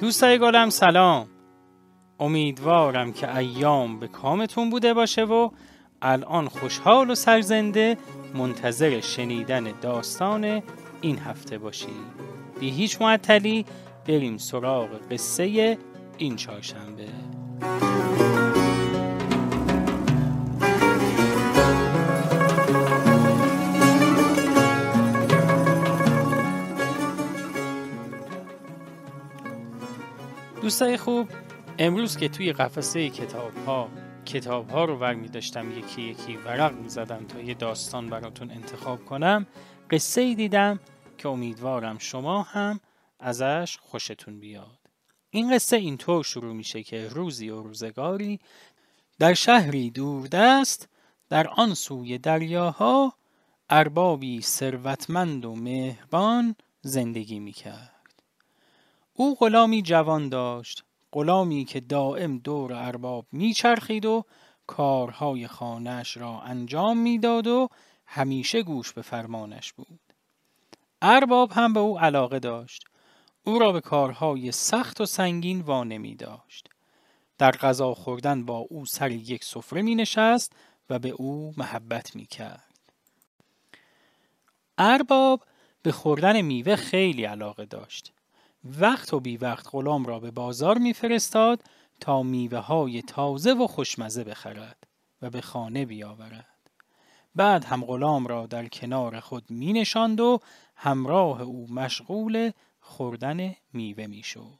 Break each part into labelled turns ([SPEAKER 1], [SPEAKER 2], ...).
[SPEAKER 1] دوستای گلم سلام. امیدوارم که ایام به کامتون بوده باشه و الان خوشحال و سرزنده منتظر شنیدن داستان این هفته باشید بی هیچ معطلی بریم سراغ قصه این چهارشنبه. دوستای خوب امروز که توی قفسه کتاب ها کتاب ها رو ور می داشتم یکی یکی ورق می زدم تا یه داستان براتون انتخاب کنم قصه ای دیدم که امیدوارم شما هم ازش خوشتون بیاد. این قصه اینطور شروع میشه که روزی و روزگاری در شهری دوردست در آن سوی دریاها اربابی ثروتمند و مهربان زندگی می‌کرد. او غلامی جوان داشت غلامی که دائم دور ارباب میچرخید و کارهای خانش را انجام می‌داد و همیشه گوش به فرمانش بود ارباب هم به او علاقه داشت او را به کارهای سخت و سنگین وانمی داشت در غذا خوردن با او سر یک سفره می نشست و به او محبت می کرد. ارباب به خوردن میوه خیلی علاقه داشت. وقت و بی وقت غلام را به بازار میفرستاد تا میوه های تازه و خوشمزه بخرد و به خانه بیاورد. بعد هم غلام را در کنار خود می نشاند و همراه او مشغول خوردن میوه می‌شد.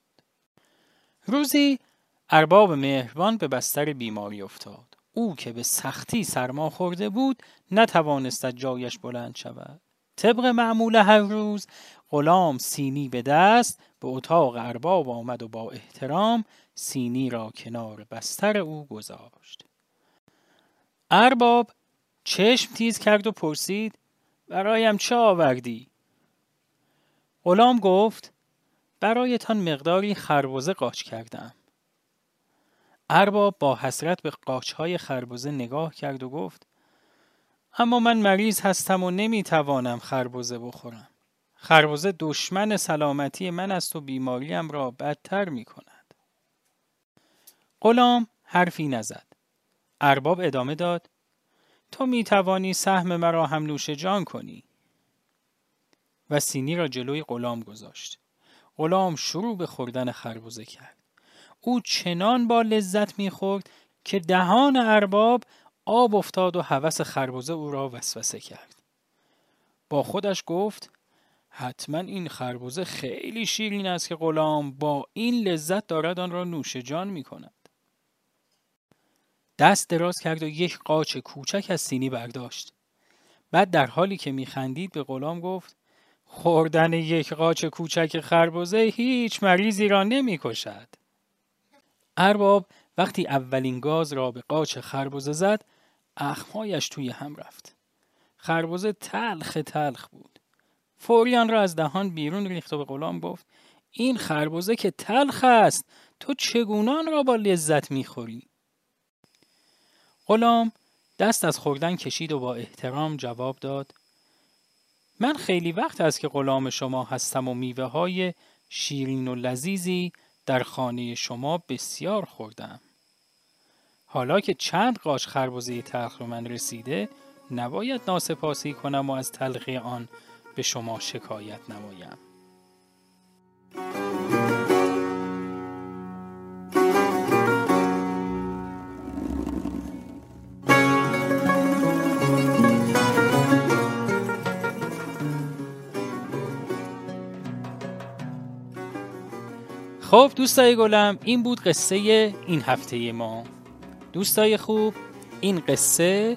[SPEAKER 1] روزی ارباب مهربان به بستر بیماری افتاد. او که به سختی سرما خورده بود نتوانست جایش بلند شود. طبق معمول هر روز غلام سینی به دست به اتاق ارباب آمد و با احترام سینی را کنار بستر او گذاشت. ارباب چشم تیز کرد و پرسید برایم چه آوردی؟ غلام گفت برایتان مقداری خربزه قاچ کردم. ارباب با حسرت به قاچهای خربزه نگاه کرد و گفت اما من مریض هستم و نمی‌توانم خربزه بخورم. خربزه دشمن سلامتی من است و بیماریم را بدتر می کند. غلام حرفی نزد. ارباب ادامه داد تو می توانی سهم مرا هم نوش جان کنی. و سینی را جلوی غلام گذاشت. غلام شروع به خوردن خربزه کرد. او چنان با لذت می‌خورد که دهان ارباب آب افتاد و هوس خربزه او را وسوسه کرد. با خودش گفت حتما این خربزه خیلی شیرین است که غلام با این لذت دارد آن را نوش جان می کند. دست دراز کرد و یک قاچ کوچک از سینی برداشت. بعد در حالی که میخندید به غلام گفت خوردن یک قاچ کوچک خربزه هیچ مریضی را نمی کشد. ارباب وقتی اولین گاز را به قاچ خربزه زد اخمایش توی هم رفت. خربزه تلخ تلخ بود. فوریان را از دهان بیرون ریخت و به غلام گفت این خربزه که تلخ است تو چگونان را با لذت می‌خوری؟ غلام دست از خوردن کشید و با احترام جواب داد من خیلی وقت است که غلام شما هستم و میوه های شیرین و لذیذی در خانه شما بسیار خوردم. حالا که چند قاش خربزه تلخ رو من رسیده نباید ناسپاسی کنم و از تلخی آن به شما شکایت نمایم. خب دوستای گلم این بود قصه این هفته ما دوستای خوب این قصه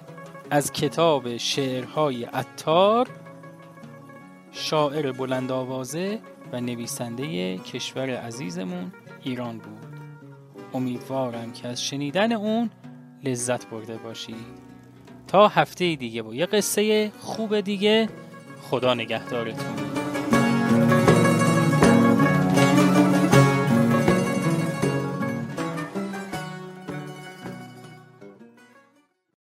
[SPEAKER 1] از کتاب شعرهای عطار شاعر بلند آوازه و نویسنده کشور عزیزمون ایران بود. امیدوارم که از شنیدن اون لذت برده باشید تا هفته دیگه با یه قصه خوب دیگه خدا نگهدارتون.